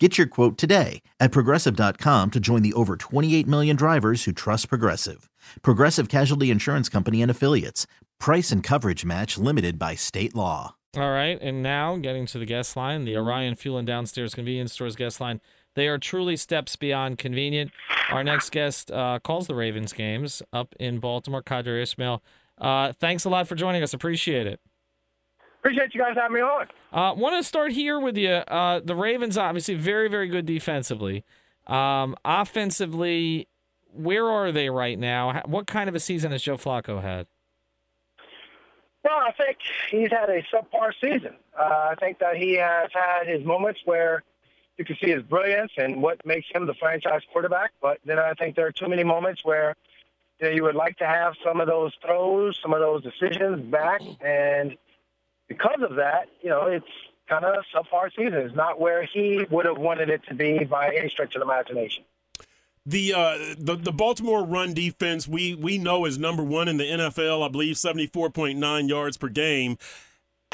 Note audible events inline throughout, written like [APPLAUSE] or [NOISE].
Get your quote today at progressive.com to join the over 28 million drivers who trust Progressive. Progressive Casualty Insurance Company and Affiliates. Price and coverage match limited by state law. All right, and now getting to the guest line, the Orion Fuel and Downstairs Convenience Stores guest line. They are truly steps beyond convenient. Our next guest uh, calls the Ravens games up in Baltimore, Qadry Ismail. Uh, thanks a lot for joining us. Appreciate it. Appreciate you guys having me on. Uh, want to start here with you. Uh, the Ravens, obviously, very, very good defensively. Um, offensively, where are they right now? What kind of a season has Joe Flacco had? Well, I think he's had a subpar season. Uh, I think that he has had his moments where you can see his brilliance and what makes him the franchise quarterback. But then I think there are too many moments where you, know, you would like to have some of those throws, some of those decisions back. And because of that, you know, it's kind of subpar season. It's not where he would have wanted it to be by any stretch of the imagination. The, uh, the the Baltimore run defense we we know is number one in the NFL. I believe seventy four point nine yards per game.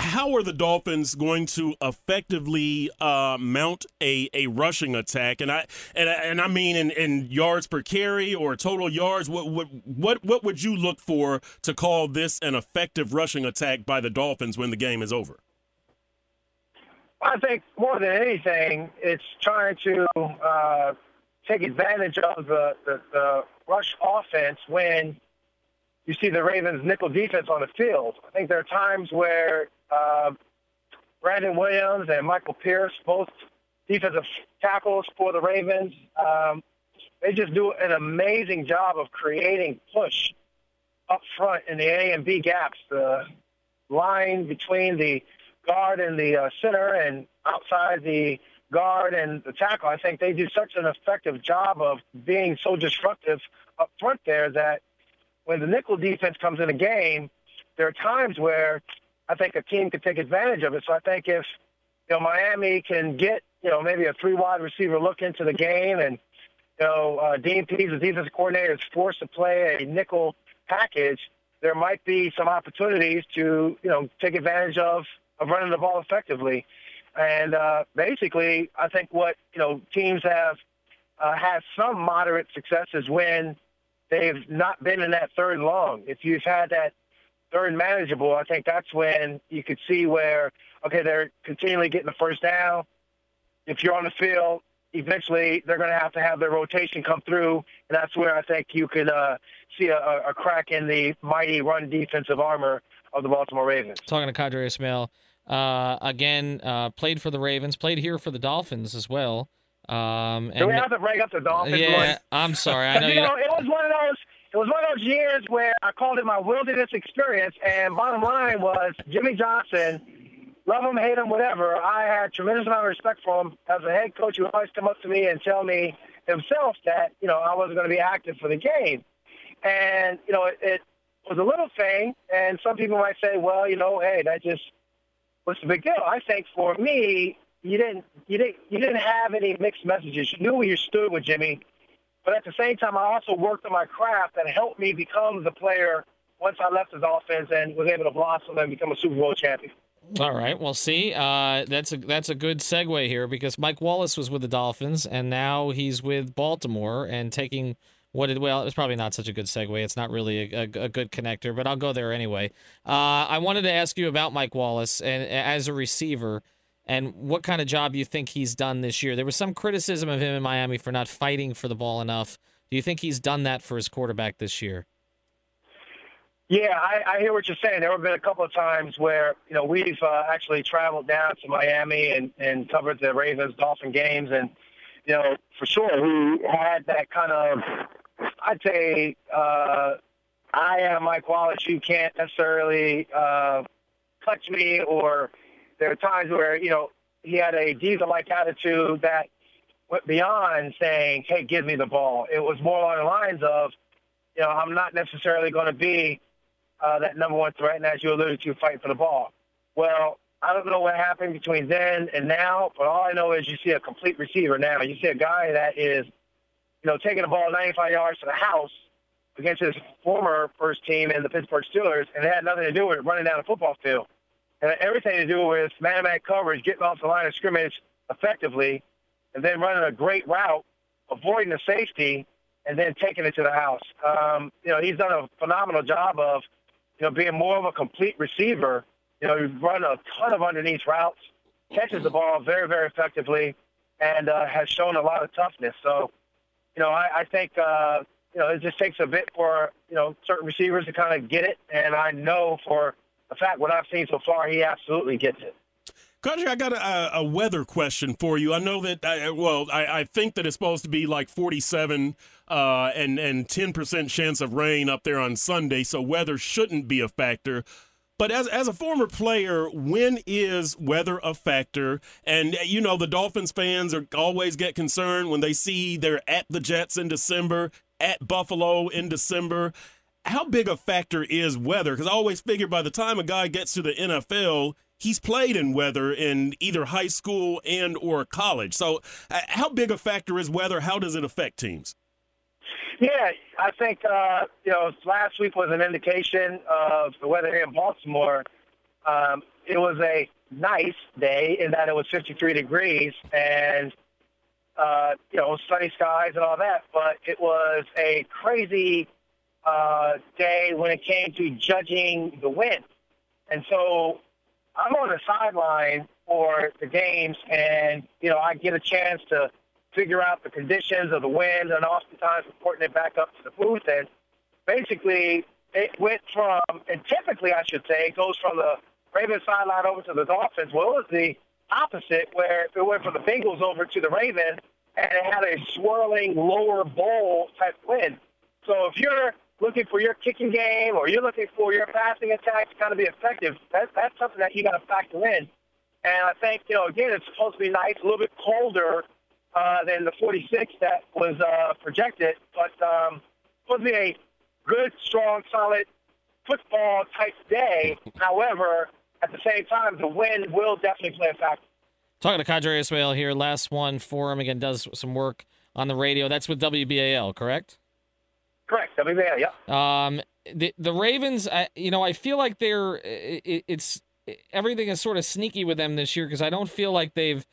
How are the Dolphins going to effectively uh, mount a, a rushing attack? And I and and I mean in, in yards per carry or total yards. What what what what would you look for to call this an effective rushing attack by the Dolphins when the game is over? I think more than anything, it's trying to uh, take advantage of the, the, the rush offense when you see the Ravens nickel defense on the field. I think there are times where uh, Brandon Williams and Michael Pierce, both defensive tackles for the Ravens, um, they just do an amazing job of creating push up front in the A and B gaps. The line between the guard and the uh, center and outside the guard and the tackle, I think they do such an effective job of being so disruptive up front there that when the nickel defense comes in a game, there are times where I think a team could take advantage of it. So I think if you know Miami can get you know maybe a three wide receiver look into the game, and you know uh, Dean Pees, the defensive coordinator, is forced to play a nickel package, there might be some opportunities to you know take advantage of of running the ball effectively. And uh, basically, I think what you know teams have uh, had some moderate success is when they've not been in that third long. If you've had that third manageable, I think that's when you could see where okay they're continually getting the first down. If you're on the field, eventually they're going to have to have their rotation come through, and that's where I think you could uh, see a, a crack in the mighty run defensive armor of the Baltimore Ravens. Talking to Qadry Ismail. Uh, again, uh, played for the Ravens, played here for the Dolphins as well. Um, and Do we have to break up the Dolphins? Yeah, I'm sorry. I [LAUGHS] know, you know, it was one of those. It was one of those years where I called it my wilderness experience, and bottom line was Jimmy Johnson. Love him, hate him, whatever. I had tremendous amount of respect for him as a head coach. He would always come up to me and tell me himself that you know I wasn't going to be active for the game, and you know it, it was a little thing. And some people might say, well, you know, hey, that just what's the big deal? I think for me, you didn't you didn't you didn't have any mixed messages. You knew where you stood with Jimmy, but at the same time, I also worked on my craft and helped me become the player once I left his offense and was able to blossom and become a Super Bowl champion. All right. Well, see, uh, that's a that's a good segue here because Mike Wallace was with the Dolphins and now he's with Baltimore and taking what did well it's probably not such a good segue it's not really a, a, a good connector but i'll go there anyway uh, i wanted to ask you about mike wallace and as a receiver and what kind of job you think he's done this year there was some criticism of him in miami for not fighting for the ball enough do you think he's done that for his quarterback this year yeah, I, I hear what you're saying. There have been a couple of times where you know we've uh, actually traveled down to Miami and, and covered the Ravens Dolphin games, and you know for sure he had that kind of I'd say uh, I am Mike Wallace. You can't necessarily uh, touch me, or there are times where you know he had a diva-like attitude that went beyond saying, "Hey, give me the ball." It was more along the lines of, you know, I'm not necessarily going to be uh, that number one threat, and as you alluded to, fighting for the ball. Well, I don't know what happened between then and now, but all I know is you see a complete receiver now. You see a guy that is, you know, taking the ball 95 yards to the house against his former first team in the Pittsburgh Steelers, and it had nothing to do with running down the football field. And everything to do with man-to-man coverage, getting off the line of scrimmage effectively, and then running a great route, avoiding the safety, and then taking it to the house. Um, you know, he's done a phenomenal job of, you know, being more of a complete receiver. You know, he's run a ton of underneath routes, catches the ball very, very effectively, and uh, has shown a lot of toughness. So, you know, I, I think, uh, you know, it just takes a bit for, you know, certain receivers to kind of get it. And I know for a fact what I've seen so far, he absolutely gets it. Qadry, I got a, a, weather question for you. I know that, I, well, I, I, think that it's supposed to be like 47 uh, and and 10% chance of rain up there on Sunday, so weather shouldn't be a factor. But as as a former player, when is weather a factor? And you know, the Dolphins fans are always get concerned when they see they're at the Jets in December, at Buffalo in December. How big a factor is weather? Because I always figure by the time a guy gets to the NFL, he's played in weather in either high school and or college. So, uh, how big a factor is weather? How does it affect teams? Yeah, I think uh, you know last week was an indication of the weather here in Baltimore. Um, it was a nice day in that it was 53 degrees and uh, you know sunny skies and all that, but it was a crazy uh, day when it came to judging the wind. And so I'm on the sideline for the games, and you know I get a chance to figure out the conditions of the wind, and oftentimes reporting it back up to the booth. And basically, it went from, and typically I should say, it goes from the Ravens sideline over to the Dolphins. Well, it was the opposite, where it went from the Bengals over to the Ravens, and it had a swirling lower bowl type wind. So if you're looking for your kicking game or you're looking for your passing attack to kind of be effective, that, that's something that you got to factor in. And I think, you know, again, it's supposed to be nice, a little bit colder uh, than the 46 that was uh, projected, but um, supposed to be a good, strong, solid football type day. [LAUGHS] However, at the same time, the wind will definitely play a factor. Talking to Qadry Ismail here, last one for him. Again, does some work on the radio. That's with WBAL, correct? Correct. WBAL, yeah. Um, the the Ravens, I, you know, I feel like they're it, it's everything is sort of sneaky with them this year because I don't feel like they've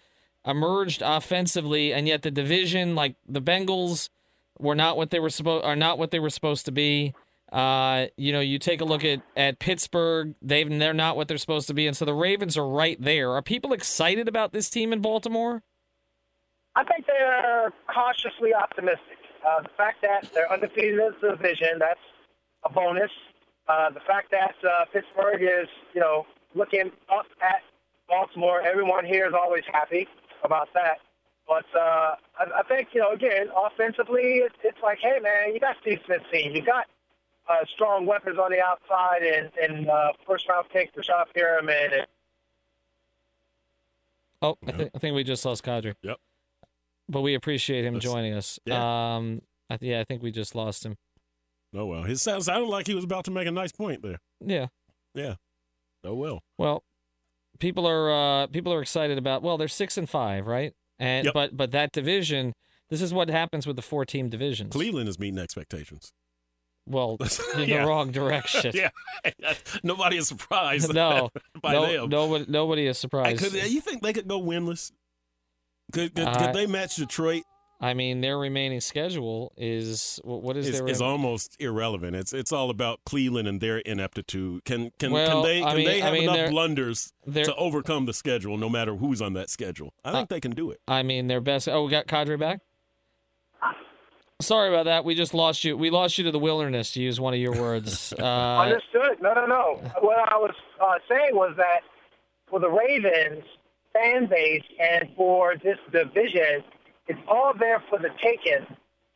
emerged offensively, and yet the division, like the Bengals, were not what they were supposed are not what they were supposed to be. Uh, you know, you take a look at at Pittsburgh; they've they're not what they're supposed to be, and so the Ravens are right there. Are people excited about this team in Baltimore? I think they're cautiously optimistic. Uh, the fact that they're undefeated in the division, that's a bonus. Uh, the fact that uh, Pittsburgh is, you know, looking up at Baltimore, everyone here is always happy about that. But uh, I, I think, you know, again, offensively, it's, it's like, hey, man, you got Steve Smith's team. You got uh, strong weapons on the outside and, and uh, first round pick, Breshad Perriman. And... Oh, I, th- I think we just lost Qadry. Yep but we appreciate him joining us. Yeah. Um, I th- yeah, I think we just lost him. Oh well, it sounded like he was about to make a nice point there. Yeah. Yeah. Oh well. Well, people are uh, people are excited about. Well, they're six and five, right? And yep. but but that division. This is what happens with the four team divisions. Cleveland is meeting expectations. Well, [LAUGHS] in yeah. the wrong direction. [LAUGHS] yeah, nobody is surprised. [LAUGHS] no, by no, them. Nobody, nobody is surprised. Could, you think they could go winless? Could, could, uh, could they match Detroit? I mean, their remaining schedule is what is is, their is almost irrelevant. It's it's all about Cleveland and their ineptitude. Can can well, can they can I mean, they have I mean, enough they're, blunders they're, to overcome the schedule, no matter who's on that schedule? I think uh, they can do it. I mean, their best. Oh, we got Qadry back. Sorry about that. We just lost you. We lost you to the wilderness, to use one of your words. [LAUGHS] Uh, Understood. No, no, no. What I was uh, saying was that for the Ravens, fan base and for this division, it's all there for the taking.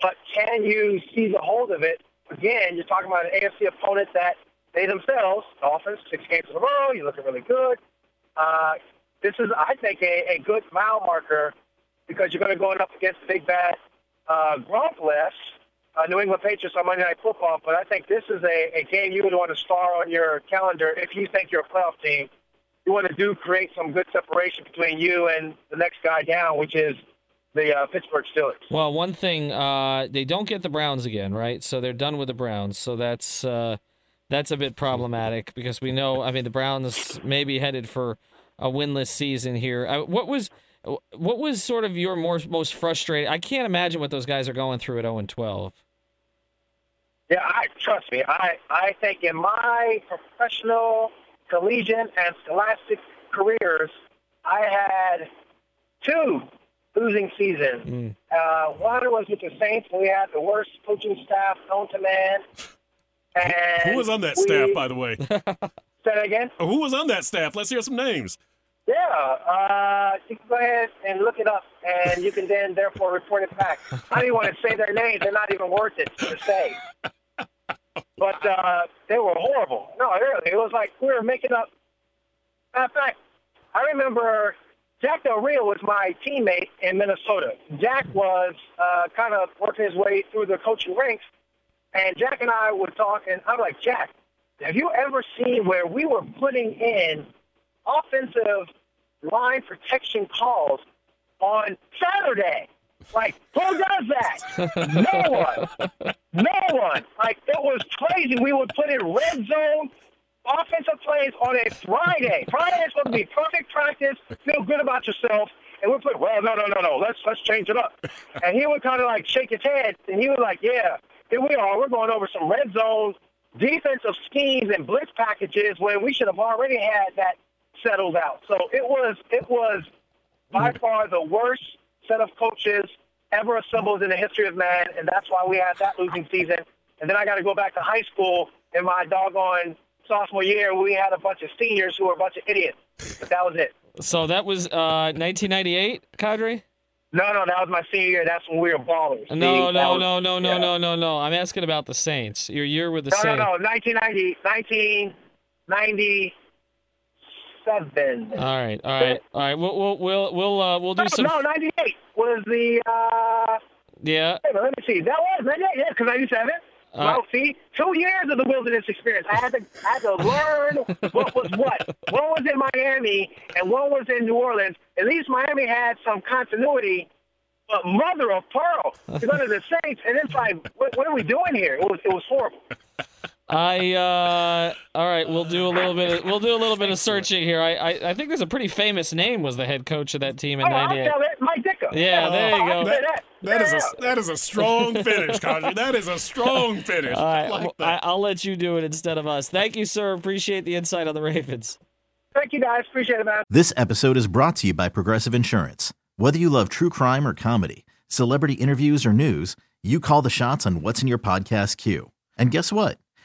But can you seize a hold of it? Again, you're talking about an AFC opponent that they themselves, Dolphins, six games in a row, you're looking really good. Uh, this is, I think, a, a good mile marker because you're going to go up against big bad uh, Gronk-less. uh, New England Patriots on Monday Night Football, but I think this is a, a game you would want to star on your calendar if you think you're a playoff team. You want to do create some good separation between you and the next guy down, which is the uh, Pittsburgh Steelers. Well, one thing uh, they don't get the Browns again, right? So they're done with the Browns. So that's uh, that's a bit problematic because we know. I mean, the Browns may be headed for a winless season here. Uh, what was what was sort of your more, most frustrating? I can't imagine what those guys are going through at 0 and 12. Yeah, I trust me. I I think in my professional, collegiate, and scholastic careers, I had two losing seasons. Mm. Uh, one was with the Saints. We had the worst coaching staff known to man. And Who was on that we- staff, by the way? [LAUGHS] Say that again. Who was on that staff? Let's hear some names. Yeah, uh, you can go ahead and look it up, and you can then therefore report it back. I don't even want to say their names; they're not even worth it to say. But uh, they were horrible. No, really, it was like we were making up. Matter of fact, I remember Jack Del Rio was my teammate in Minnesota. Jack was uh, kind of working his way through the coaching ranks, and Jack and I would talk, and I'm like, Jack, have you ever seen where we were putting in offensive line protection calls on Saturday? Like, who does that? no one. No one. Like, it was crazy. We would put in red zone offensive plays on a Friday. Friday is supposed to be perfect practice, feel good about yourself. And we put, well, no, no, no, no, let's let's change it up. And he would kind of like shake his head, and he was like, yeah, here we are. We're going over some red zone defensive schemes and blitz packages when we should have already had that settled out. So it was it was by far the worst set of coaches ever assembled in the history of man, and that's why we had that losing season. And then I got to go back to high school in my doggone sophomore year. We had a bunch of seniors who were a bunch of idiots, but that was it. So that was uh, 1998, Qadry. No, no, that was my senior year. That's when we were ballers. See, No, that no, was- no, no, no, yeah. no, no, no. I'm asking about the Saints. Your year with the Saints No, no, no, 1990, 1997. All right, all right, all right. We'll we'll we'll we'll, uh, we'll do No, some. no, 98 was the, uh, Yeah. wait let me see. That was 98, yeah, because 97. Uh, well, see, two years of the wilderness experience. I had to, I had to learn what was what. One was in Miami and one was in New Orleans. At least Miami had some continuity. But mother of pearl, to go to the Saints, and it's like, what, what are we doing here? It was, it was horrible. I uh all right, we'll do a little bit of, we'll do a little bit of searching here. I, I I think there's a pretty famous name was the head coach of that team in Oh, I'll 98. tell it, Mike Ditka. Yeah, there you Oh, go. That, that. that is a that is a strong finish, Qadry. That is a strong [LAUGHS] finish. All I like well, I, will let you do it instead of us. Thank you, sir. Appreciate the insight on the Ravens. Thank you, guys. Appreciate it, man. This episode is brought to you by Progressive Insurance. Whether you love true crime or comedy, celebrity interviews or news, you call the shots on what's in your podcast queue. And guess what?